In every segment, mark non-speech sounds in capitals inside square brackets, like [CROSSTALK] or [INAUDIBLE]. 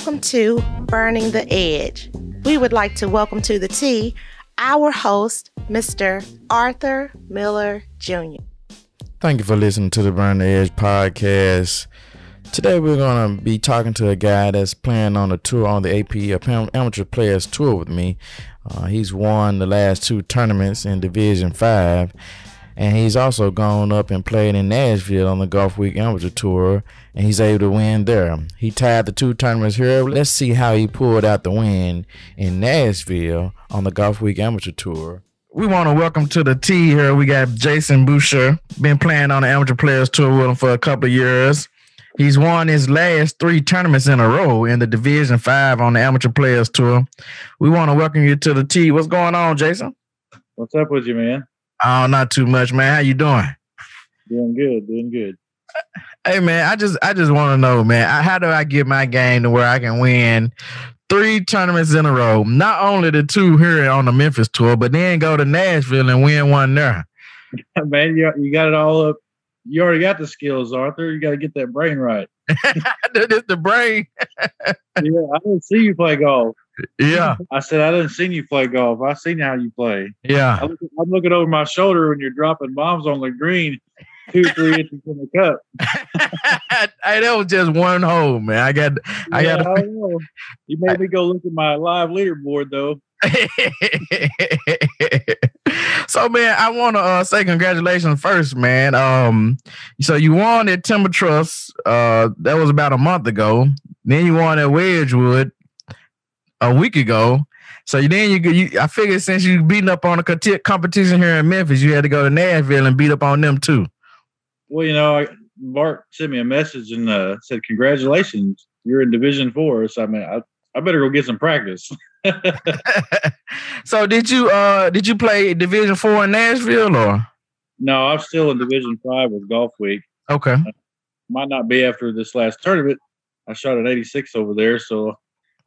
welcome to Burning the Edge. We would like to welcome to the T our host, Mr. Arthur Miller Jr. Thank you for listening to the Burn the Edge podcast. Today we're gonna be talking to a guy that's playing on a tour on the AP Amateur Players Tour with me. Uh, he's won the last two tournaments in Division Five, and he's also gone up and played in Nashville on the Golf Week Amateur Tour, and he's able to win there. He tied the two tournaments here. Let's see how he pulled out the win in Nashville on the Golf Week Amateur Tour we want to welcome to the T here. We got Jason Boucher, been playing on the Amateur Players Tour with him for a couple of years. He's won his last three tournaments in a row in the Division Five on the Amateur Players Tour. We want to welcome you to the T. What's going on, Jason? What's up with you, man? Oh, not too much, man. How you doing? Doing good, doing good. Hey, man, I just I just want to know, man, how do I get my game to where I can win three tournaments in a row. Not only the two here on the Memphis tour, but then go to Nashville and win one there. [LAUGHS] Man, you, you got it all up. You already got the skills, Arthur. You got to get that brain right. [LAUGHS] it's the brain. [LAUGHS] yeah, I didn't see you play golf. Yeah. I said, I didn't see you play golf. I seen how you play. Yeah. I'm, I'm looking over my shoulder when you're dropping bombs on the green two, three inches in the cup. [LAUGHS] hey, that was just one hole, man. I got, yeah, I got. I you made me go look at my live leaderboard though. [LAUGHS] so man, I want to uh, say congratulations first, man. Um, so you won at Timber Truss. Uh, that was about a month ago. Then you won at Wedgewood a week ago. So then you, you I figured since you beating up on a competition here in Memphis, you had to go to Nashville and beat up on them too. Well, you know, Bart sent me a message and uh, said, "Congratulations, you're in Division Four." So I mean, I, I better go get some practice. [LAUGHS] so did you uh did you play Division Four in Nashville or? No, I'm still in Division Five with Golf Week. Okay. Uh, might not be after this last tournament. I shot an 86 over there, so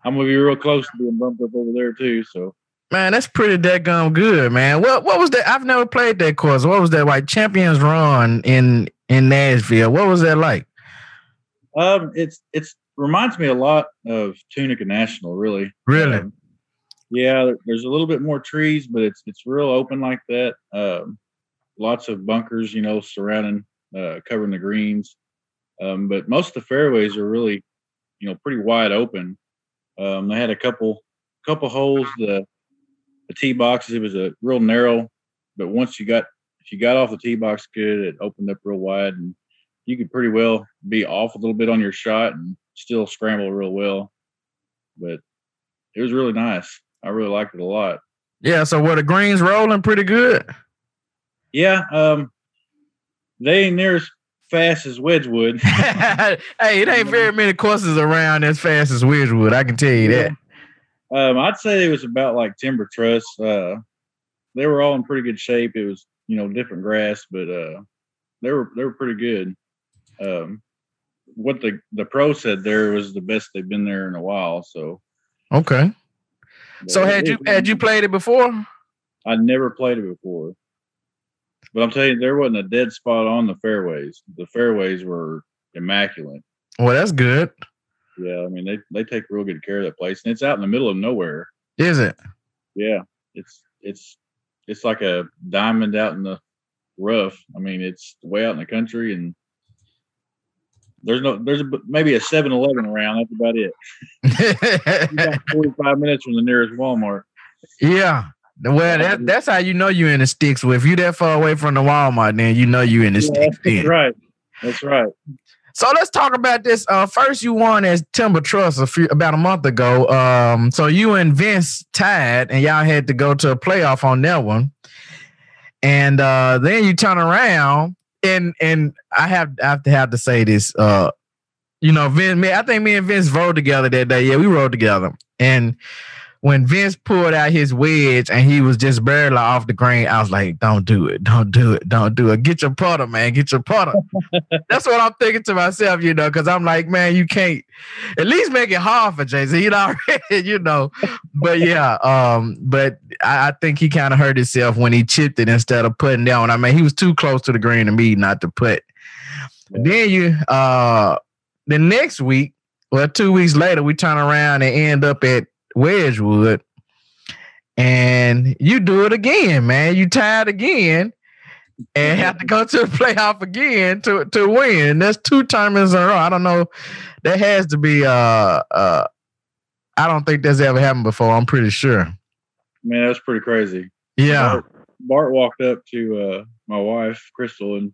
I'm gonna be real close to being bumped up over there too. So Man, that's pretty dead gum good, man. What what was that? I've never played that course. What was that like? Champions Run in in Nashville. What was that like? Um, it's it's reminds me a lot of Tunica National, really. Really? Um, yeah, there's a little bit more trees, but it's it's real open like that. Um, lots of bunkers, you know, surrounding, uh, covering the greens. Um, but most of the fairways are really, you know, pretty wide open. Um, they had a couple couple holes. The the tee boxes, it was a real narrow, but once you got if you got off the tee box good, it opened up real wide, and you could pretty well be off a little bit on your shot and still scramble real well. But it was really nice. I really liked it a lot. Yeah. So were the greens rolling pretty good? Yeah. Um, they ain't near as fast as Wedgewood. [LAUGHS] hey, it ain't very many courses around as fast as Wedgewood. I can tell you yeah. that. Um, I'd say it was about like Timber Truss. Uh, they were all in pretty good shape. It was you know different grass, but uh, they were they were pretty good. Um, what the the pro said there was the best they've been there in a while. So okay. So had you had you played it before? I never played it before, but I'm telling you, there wasn't a dead spot on the fairways. The fairways were immaculate. Well, that's good. Yeah, I mean they they take real good care of that place, and it's out in the middle of nowhere. Is it? Yeah, it's it's it's like a diamond out in the rough. I mean, it's way out in the country, and there's no there's a, maybe a 7-Eleven around. That's about it. [LAUGHS] Forty five minutes from the nearest Walmart. Yeah. Well, that, that's how you know you're in the sticks. With if you that far away from the Walmart, then you know you're in the yeah, sticks. That's [LAUGHS] right. That's right. So let's talk about this. Uh, first, you won as Timber Truss a few, about a month ago. Um, so you and Vince tied, and y'all had to go to a playoff on that one. And uh, then you turn around, and and I have I have to have to say this. Uh, you know, Vince, me, I think me and Vince rode together that day. Yeah, we rode together, and when Vince pulled out his wedge and he was just barely off the green, I was like, "Don't do it! Don't do it! Don't do it! Get your putter, man! Get your putter." [LAUGHS] That's what I'm thinking to myself, you know, because I'm like, man, you can't at least make it hard for Jason. [LAUGHS] He know, you know. But yeah, um, but I, I think he kind of hurt himself when he chipped it instead of putting down. I mean, he was too close to the green to me not to put. Yeah. Then you, uh, the next week well, two weeks later, we turn around and end up at Wedgewood, and you do it again, man. You tied again, and have to go to the playoff again to to win. That's two tournaments in a row. I don't know. That has to be. Uh, uh, I don't think that's ever happened before. I'm pretty sure. Man, that's pretty crazy. Yeah. Bart, Bart walked up to uh, my wife, Crystal, and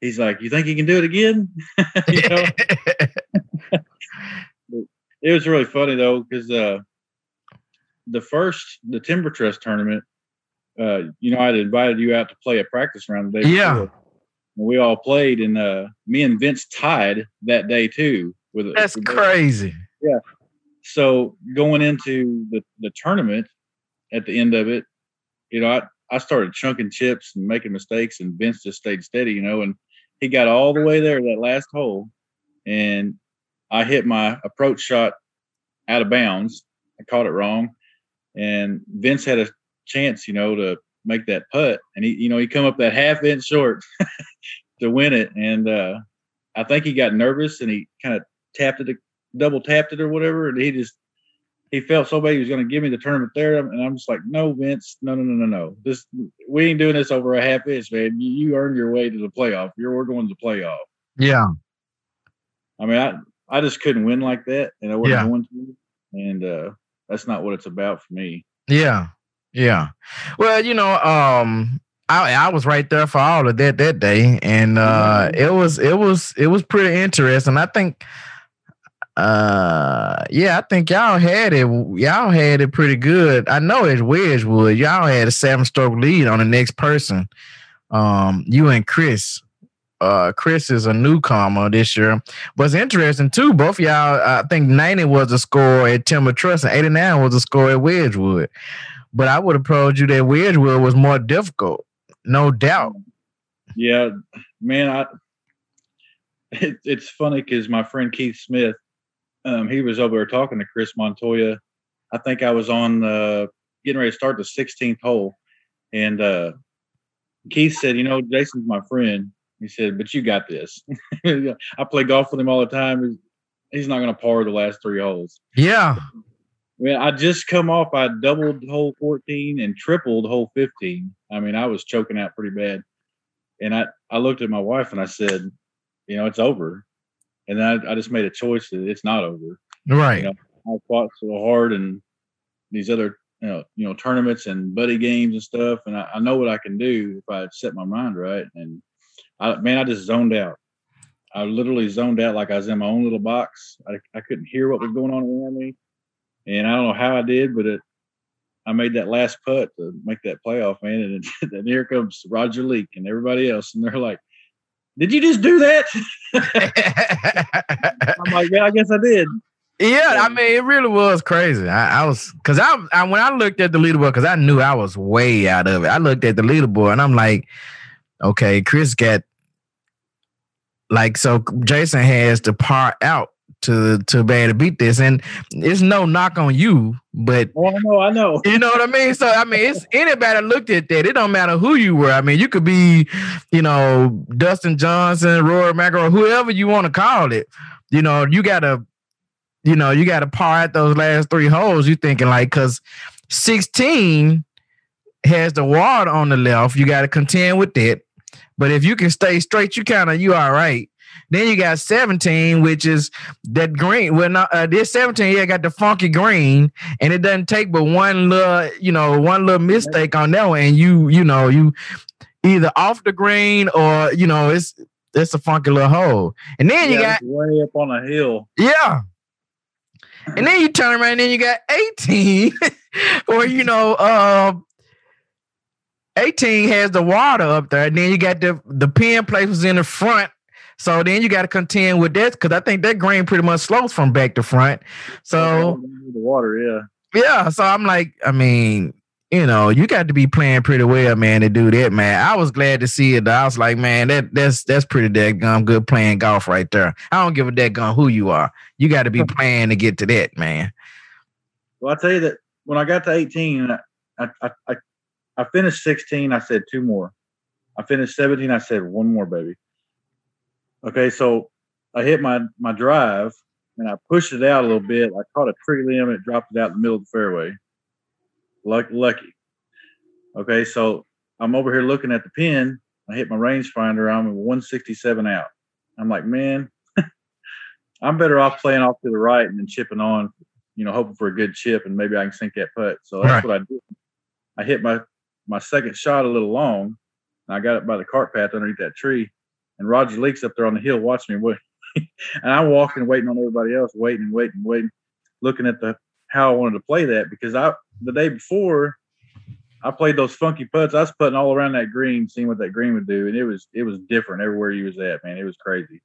he's like, "You think you can do it again?" [LAUGHS] you know? [LAUGHS] it was really funny though because uh, the first the Timber Truss tournament, uh, you know, I'd invited you out to play a practice round the day Yeah. before. And we all played, and uh, me and Vince tied that day too. With That's with- crazy. So going into the the tournament, at the end of it, you know, I I started chunking chips and making mistakes, and Vince just stayed steady, you know, and he got all the way there that last hole, and I hit my approach shot out of bounds. I caught it wrong, and Vince had a chance, you know, to make that putt, and he, you know, he come up that half inch short [LAUGHS] to win it, and uh, I think he got nervous and he kind of tapped it, double tapped it or whatever, and he just he felt so bad he was going to give me the tournament there, and I'm just like, no, Vince, no, no, no, no, no. This we ain't doing this over a half inch, man. You, you earned your way to the playoff. You're we're going to the playoff. Yeah. I mean, I I just couldn't win like that, and I wasn't Yeah. going to, and uh, that's not what it's about for me. Yeah. Yeah. Well, you know, um I I was right there for all of that that day and uh it was it was it was pretty interesting. I think uh yeah, I think y'all had it y'all had it pretty good. I know it's Wedgewood. Y'all had a seven stroke lead on the next person. Um you and Chris. Uh Chris is a newcomer this year. But it's interesting too. Both y'all, I think 90 was the score at Timber Truss and 89 was the score at Wedgewood. But I would have told you that Wedgewood was more difficult, no doubt. Yeah, man, I it, it's funny because my friend Keith Smith, um, he was over there talking to Chris Montoya. I think I was on uh, getting ready to start the 16th hole, and uh, Keith said, "You know, Jason's my friend." He said, "But you got this." [LAUGHS] I play golf with him all the time. He's, not going to par the last three holes. Yeah. I mean, I just come off. I doubled hole 14 and tripled hole 15. I mean, I was choking out pretty bad. And I, I looked at my wife and I said, you know, it's over. And I, I just made a choice that it's not over. Right. You know, I fought so hard and these other, you know, you know, tournaments and buddy games and stuff. And I, I know what I can do if I set my mind right. And I, man, I just zoned out. I literally zoned out like I was in my own little box. I, I couldn't hear what was going on around me. And I don't know how I did, but it, I made that last putt to make that playoff, man. And [LAUGHS] then here comes Roger Leak and everybody else. And they're like, Did you just do that? [LAUGHS] I'm like, Yeah, I guess I did. yeah, I mean, it really was crazy. I, I was because I, I when I looked at the leaderboard, because I knew I was way out of it. I looked at the leaderboard and I'm like, okay, Chris got like so Jason has to par out to to be able to beat this. And it's no knock on you, but Oh, I know, I know. You know what I mean? So I mean, it's anybody looked at that. It don't matter who you were. I mean, you could be, you know, Dustin Johnson, Roy McIlroy, whoever you want to call it. You know, you gotta, you know, you gotta par at those last three holes. You thinking like, cause sixteen has the water on the left. You got to contend with that. But if you can stay straight, you kind of you all right. Then you got 17, which is that green. Well, not uh, this 17, yeah, got the funky green, and it doesn't take but one little, you know, one little mistake on that one, and you, you know, you either off the green or you know, it's it's a funky little hole. And then you got way up on a hill. yeah. And then you turn around and then you got 18, [LAUGHS] or you know, um 18 has the water up there, and then you got the the pin places in the front. So then you got to contend with that because I think that green pretty much slopes from back to front. So the water, yeah. yeah, so I'm like, I mean, you know, you got to be playing pretty well, man, to do that, man. I was glad to see it. though. I was like, man, that that's that's pretty daggum good playing golf right there. I don't give a daggum who you are. You got to be [LAUGHS] playing to get to that, man. Well, I tell you that when I got to 18, I, I, I, I finished 16. I said two more. I finished 17. I said one more, baby. Okay, so I hit my my drive and I pushed it out a little bit. I caught a tree limb, it dropped it out in the middle of the fairway. Lucky, lucky. Okay, so I'm over here looking at the pin. I hit my rangefinder. I'm 167 out. I'm like, man, [LAUGHS] I'm better off playing off to the right and then chipping on, you know, hoping for a good chip and maybe I can sink that putt. So that's Right. what I did. I hit my my second shot a little long. And I got it by the cart path underneath that tree. And Roger Leaks up there on the hill watching me. [LAUGHS] And I'm walking, waiting on everybody else, waiting and waiting, and waiting, looking at the how I wanted to play that because I the day before I played those funky putts. I was putting all around that green, seeing what that green would do, and it was it was different everywhere you was at, man. It was crazy,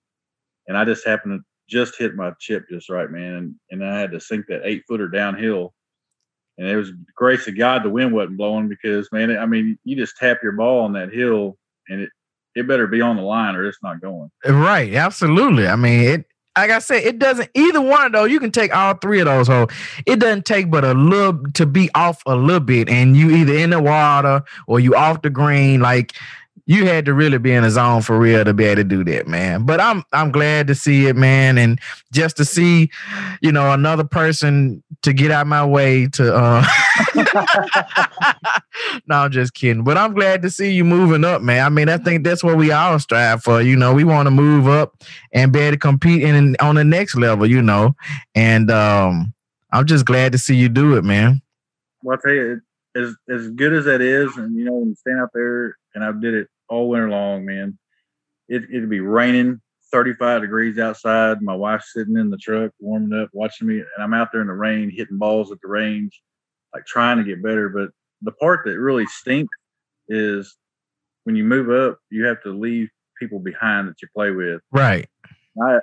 and I just happened to just hit my chip just right, man, and, and I had to sink that eight footer downhill, and it was grace of God the wind wasn't blowing because man, I mean, you just tap your ball on that hill, and it it better be on the line or it's not going. Right, absolutely. I mean, it like I said, it doesn't either one of those. You can take all three of those holes. It doesn't take but a little to be off a little bit, and you either in the water or you off the green. Like you had to really be in the zone for real to be able to do that, man. But I'm I'm glad to see it, man, and just to see, you know, another person to get out my way to. uh [LAUGHS] no, I'm just kidding. But I'm glad to see you moving up, man. I mean, I think that's what we all strive for. You know, we want to move up and be able to compete in on the next level, you know. And um, I'm just glad to see you do it, man. Well, I tell you, as as good as that is, and you know, when you stand out there, and I did it all winter long, man. It it'd be raining, 35 degrees outside. My wife's sitting in the truck, warming up, watching me, and I'm out there in the rain, hitting balls at the range, like trying to get better. But the part that really stinks is when you move up, you have to leave people behind that you play with. Right. I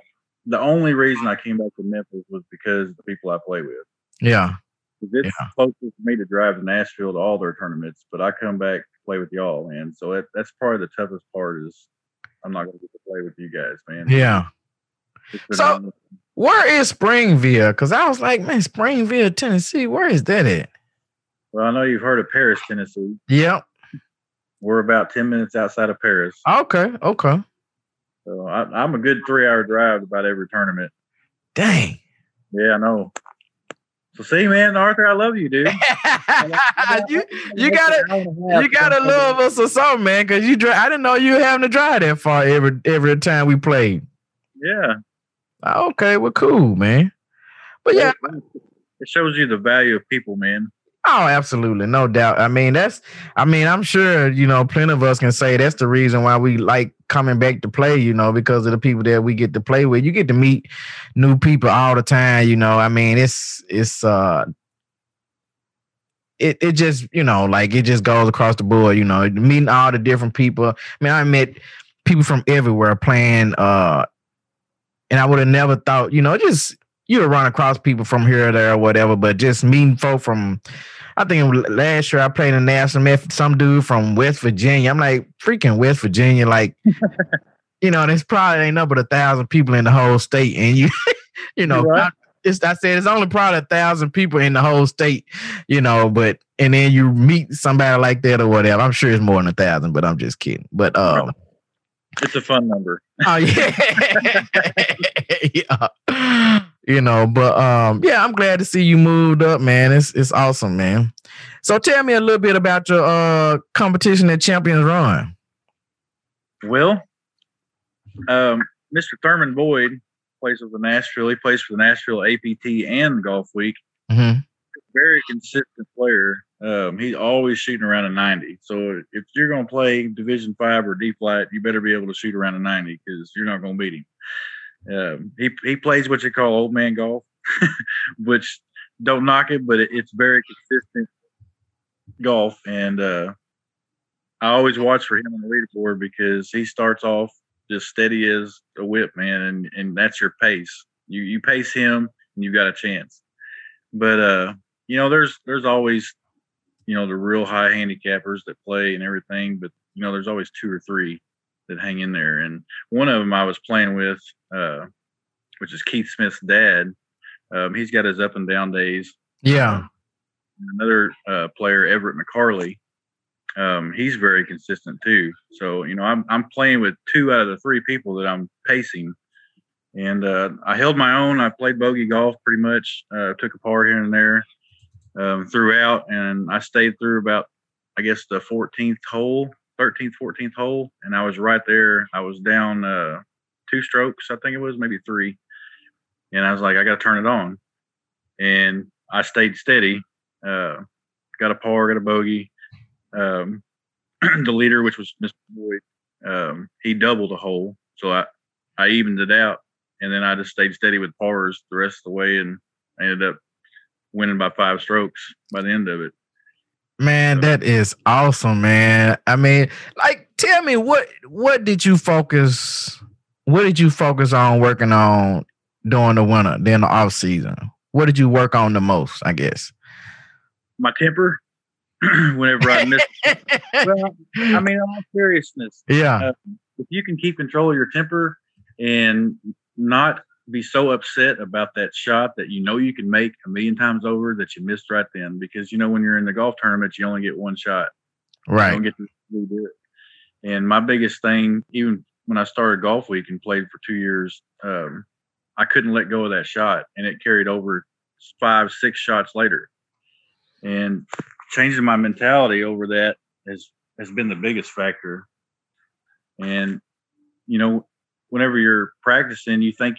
the only reason I came back to Memphis was because of the people I play with. Yeah. It's Yeah. closer for me to drive to Nashville to all their tournaments, but I come back to play with y'all, And So that, that's probably the toughest part is I'm not going to get to play with you guys, man. Yeah. So- Where is Springville? Because I was like, man, Springville, Tennessee. Where is that at? well, I know you've heard of Paris, Tennessee. Yep. We're about 10 minutes outside of Paris. Okay. Okay. So I, I'm a good three hour drive about every tournament. Dang. Yeah, I know. So see, man, Arthur, I love you, dude. [LAUGHS] [LAUGHS] you you gotta you gotta love us or something, man. Cause you drive. I didn't know you were having to drive that far every every time we played. Yeah. Okay, well, cool, man. But yeah, It shows you the value of people, man. oh, absolutely, no doubt. I mean, that's. I mean, I'm sure you know plenty of us can say that's the reason why we like coming back to play. You know, because of the people that we get to play with. You get to meet new people all the time. You know, I mean, it's it's uh. It, it just you know like it just goes across the board you know meeting all the different people i mean i met people from everywhere playing uh and i would have never thought you know just you would run across people from here or there or whatever but just meeting folk from i think last year i played in national met some dude from west virginia i'm like freaking west virginia like [LAUGHS] you know there's probably ain't but a thousand people in the whole state and you [LAUGHS] you know Right. I- it's, I said it's only probably a thousand people in the whole state, you know, but and then you meet somebody like that or whatever. I'm sure it's more than a thousand, but I'm just kidding. But um, It's a fun number. oh yeah, [LAUGHS] yeah, you know. But um, yeah, I'm glad to see you moved up, man. It's it's awesome, man. So tell me a little bit about your uh competition at Champions Run. Well, um, Mr. Thurman Boyd plays with the Nashville. He plays for the Nashville APT and Golf Week. Mm-hmm. Very consistent player. Um, he's always shooting around a 90. So if you're going to play Division Five or D flat, you better be able to shoot around a 90 because you're not going to beat him. Um, he he plays what you call old man golf, [LAUGHS] which don't knock it, but it, it's very consistent golf. And uh, I always watch for him on the leaderboard because he starts off just steady as a whip, man, and and that's your pace. You you pace him, and you've got a chance. But uh, you know, there's there's always you know the real high handicappers that play and everything, but you know, there's always two or three that hang in there. And one of them I was playing with, uh, which is Keith Smith's dad. Um, he's got his up and down days Yeah. another uh, player, Everett McCarley. Um, he's very consistent too. So you know, I'm I'm playing with two out of the three people that I'm pacing, and uh, I held my own. I played bogey golf pretty much. Uh, took a par here and there um, throughout, and I stayed through about, I guess, the 14th hole, 13th, 14th hole, and I was right there. I was down uh, two strokes, I think it was, maybe three, and I was like, I got to turn it on, and I stayed steady. Uh, got a par, got a bogey. Um, [CLEARS THROAT] the leader, which was Mr. Boyd, um, he doubled a hole, so I I evened it out, and then I just stayed steady with pars the rest of the way, and I ended up winning by five strokes by the end of it. Man, that is awesome, man. I mean, like, tell me what what did you focus? What did you focus on working on during the winter, during the off season? What did you work on the most? I guess my temper. [CLEARS THROAT] whenever I miss, [LAUGHS] well, I mean, all seriousness, yeah. Uh, if you can keep control of your temper and not be so upset about that shot that you know you can make a million times over that you missed right then because you know when you're in the golf tournament you only get one shot. Right. you don't get to redo it. And my biggest thing even when i started golf week and played for two years um, i couldn't let go of that shot and it carried over five six shots later. And changing my mentality over that has has been the biggest factor. And you know whenever you're practicing, you think,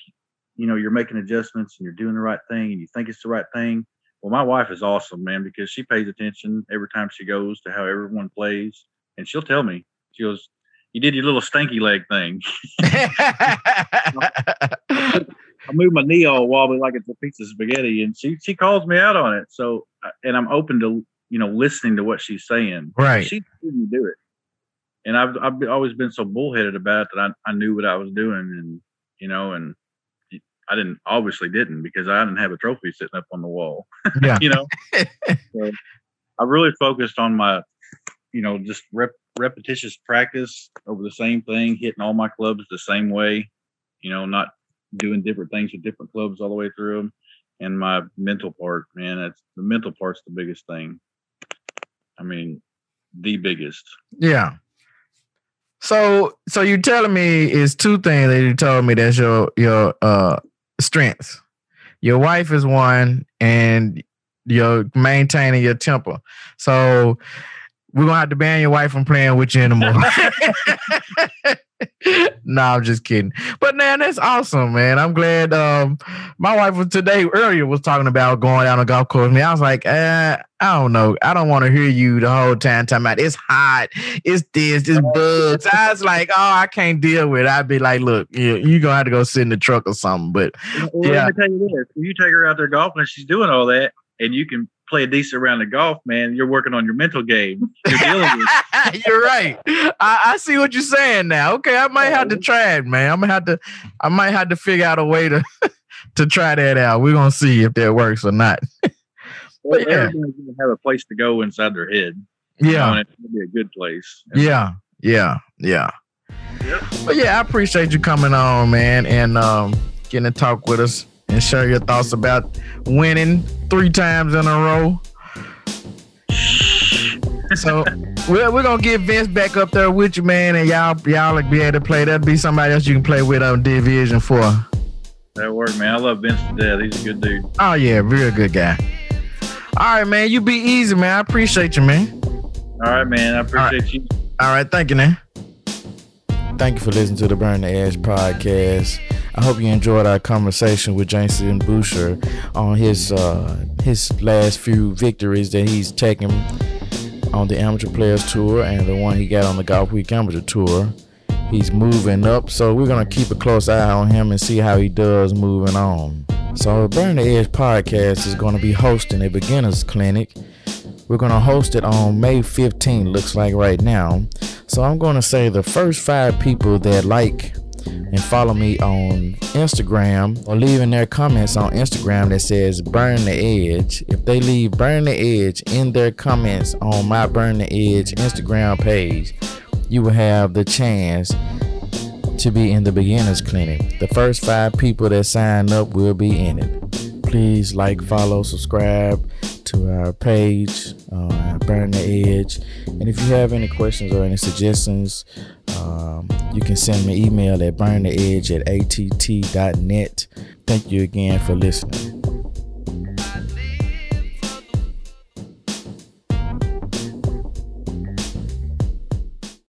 you know, you're making adjustments and you're doing the right thing and you think it's the right thing. Well, my wife is awesome, man, because she pays attention every time she goes to how everyone plays. And she'll tell me, she goes, You did your little stanky leg thing. [LAUGHS] I move my knee all wobbly like it's a piece of spaghetti, and she she calls me out on it. So, uh, and I'm open to you know listening to what she's saying. Right. She didn't do it and I've I've always been so bullheaded about it that I, I knew what I was doing, and you know, and I didn't obviously didn't because I didn't have a trophy sitting up on the wall. [LAUGHS] Yeah. you know, [LAUGHS] so I really focused on my, you know, just rep, repetitious practice over the same thing, hitting all my clubs the same way. You know, not doing different things with different clubs all the way through them. And my mental part, man, it's the mental part's the biggest thing. I mean, the biggest. Yeah. So so you're telling me is two things that you told me that's your your uh strengths. Your wife is one and you're maintaining your temper. So we're gonna have to ban your wife from playing with you anymore. [LAUGHS] no, I'm just kidding. But man, that's awesome, man. I'm glad. Um, my wife was today earlier was talking about going down a golf course. Me, I was like, uh, I don't know. I don't want to hear you the whole time talking about it's hot, it's this, it's bugs. I was like, oh, I can't deal with it. I'd be like, look, you you're gonna have to go sit in the truck or something. But well, yeah. let me tell you you take her out there golfing and she's doing all that, and you can play a decent round of golf, man, you're working on your mental game. You're dealing with. [LAUGHS] You're right. I, I, see what you're saying now. Okay, I might have to try it, man. I'm gonna have to. I might have to figure out a way to [LAUGHS] to try that out. We're gonna see if that works or not. [LAUGHS] well, yeah. Everybody's gonna have a place to go inside their head. Yeah, it's gonna be a good place. Yeah, yeah, yeah. Yep. But yeah, I appreciate you coming on, man, and um, getting to talk with us and share your thoughts about winning three times in a row. so we're, we're gonna get Vince back up there with you, man, and y'all y'all like be able to play. That'd be somebody else you can play with on Division Four. That work, man. I love Vince to death. He's a good dude. Oh yeah, real good guy. All right, man. You be easy, man. I appreciate you, man. All right, man. I appreciate right. you. All right, thank you, man. Thank you for listening to the Burn the Edge podcast. I hope you enjoyed our conversation with Jason Boucher on his uh, his last few victories that he's taken on the Amateur Players Tour and the one he got on the Golf Week Amateur Tour. He's moving up, so we're gonna keep a close eye on him and see how he does moving on. So, Burn the Edge podcast is going to be hosting a beginners clinic. We're to host it on May 15th, looks like right now. So, I'm to say the first five people that like and follow me on Instagram or leaving their comments on Instagram that says Burn the Edge. If they leave Burn the Edge in their comments on my Burn the Edge Instagram page, you will have the chance to be in the beginners clinic. The first five people that sign up will be in it. Please like, follow, subscribe to our page, uh, Burn the Edge. And if you have any questions or any suggestions, um, you can send me an email at burntheedge at att.net. Thank you again for listening.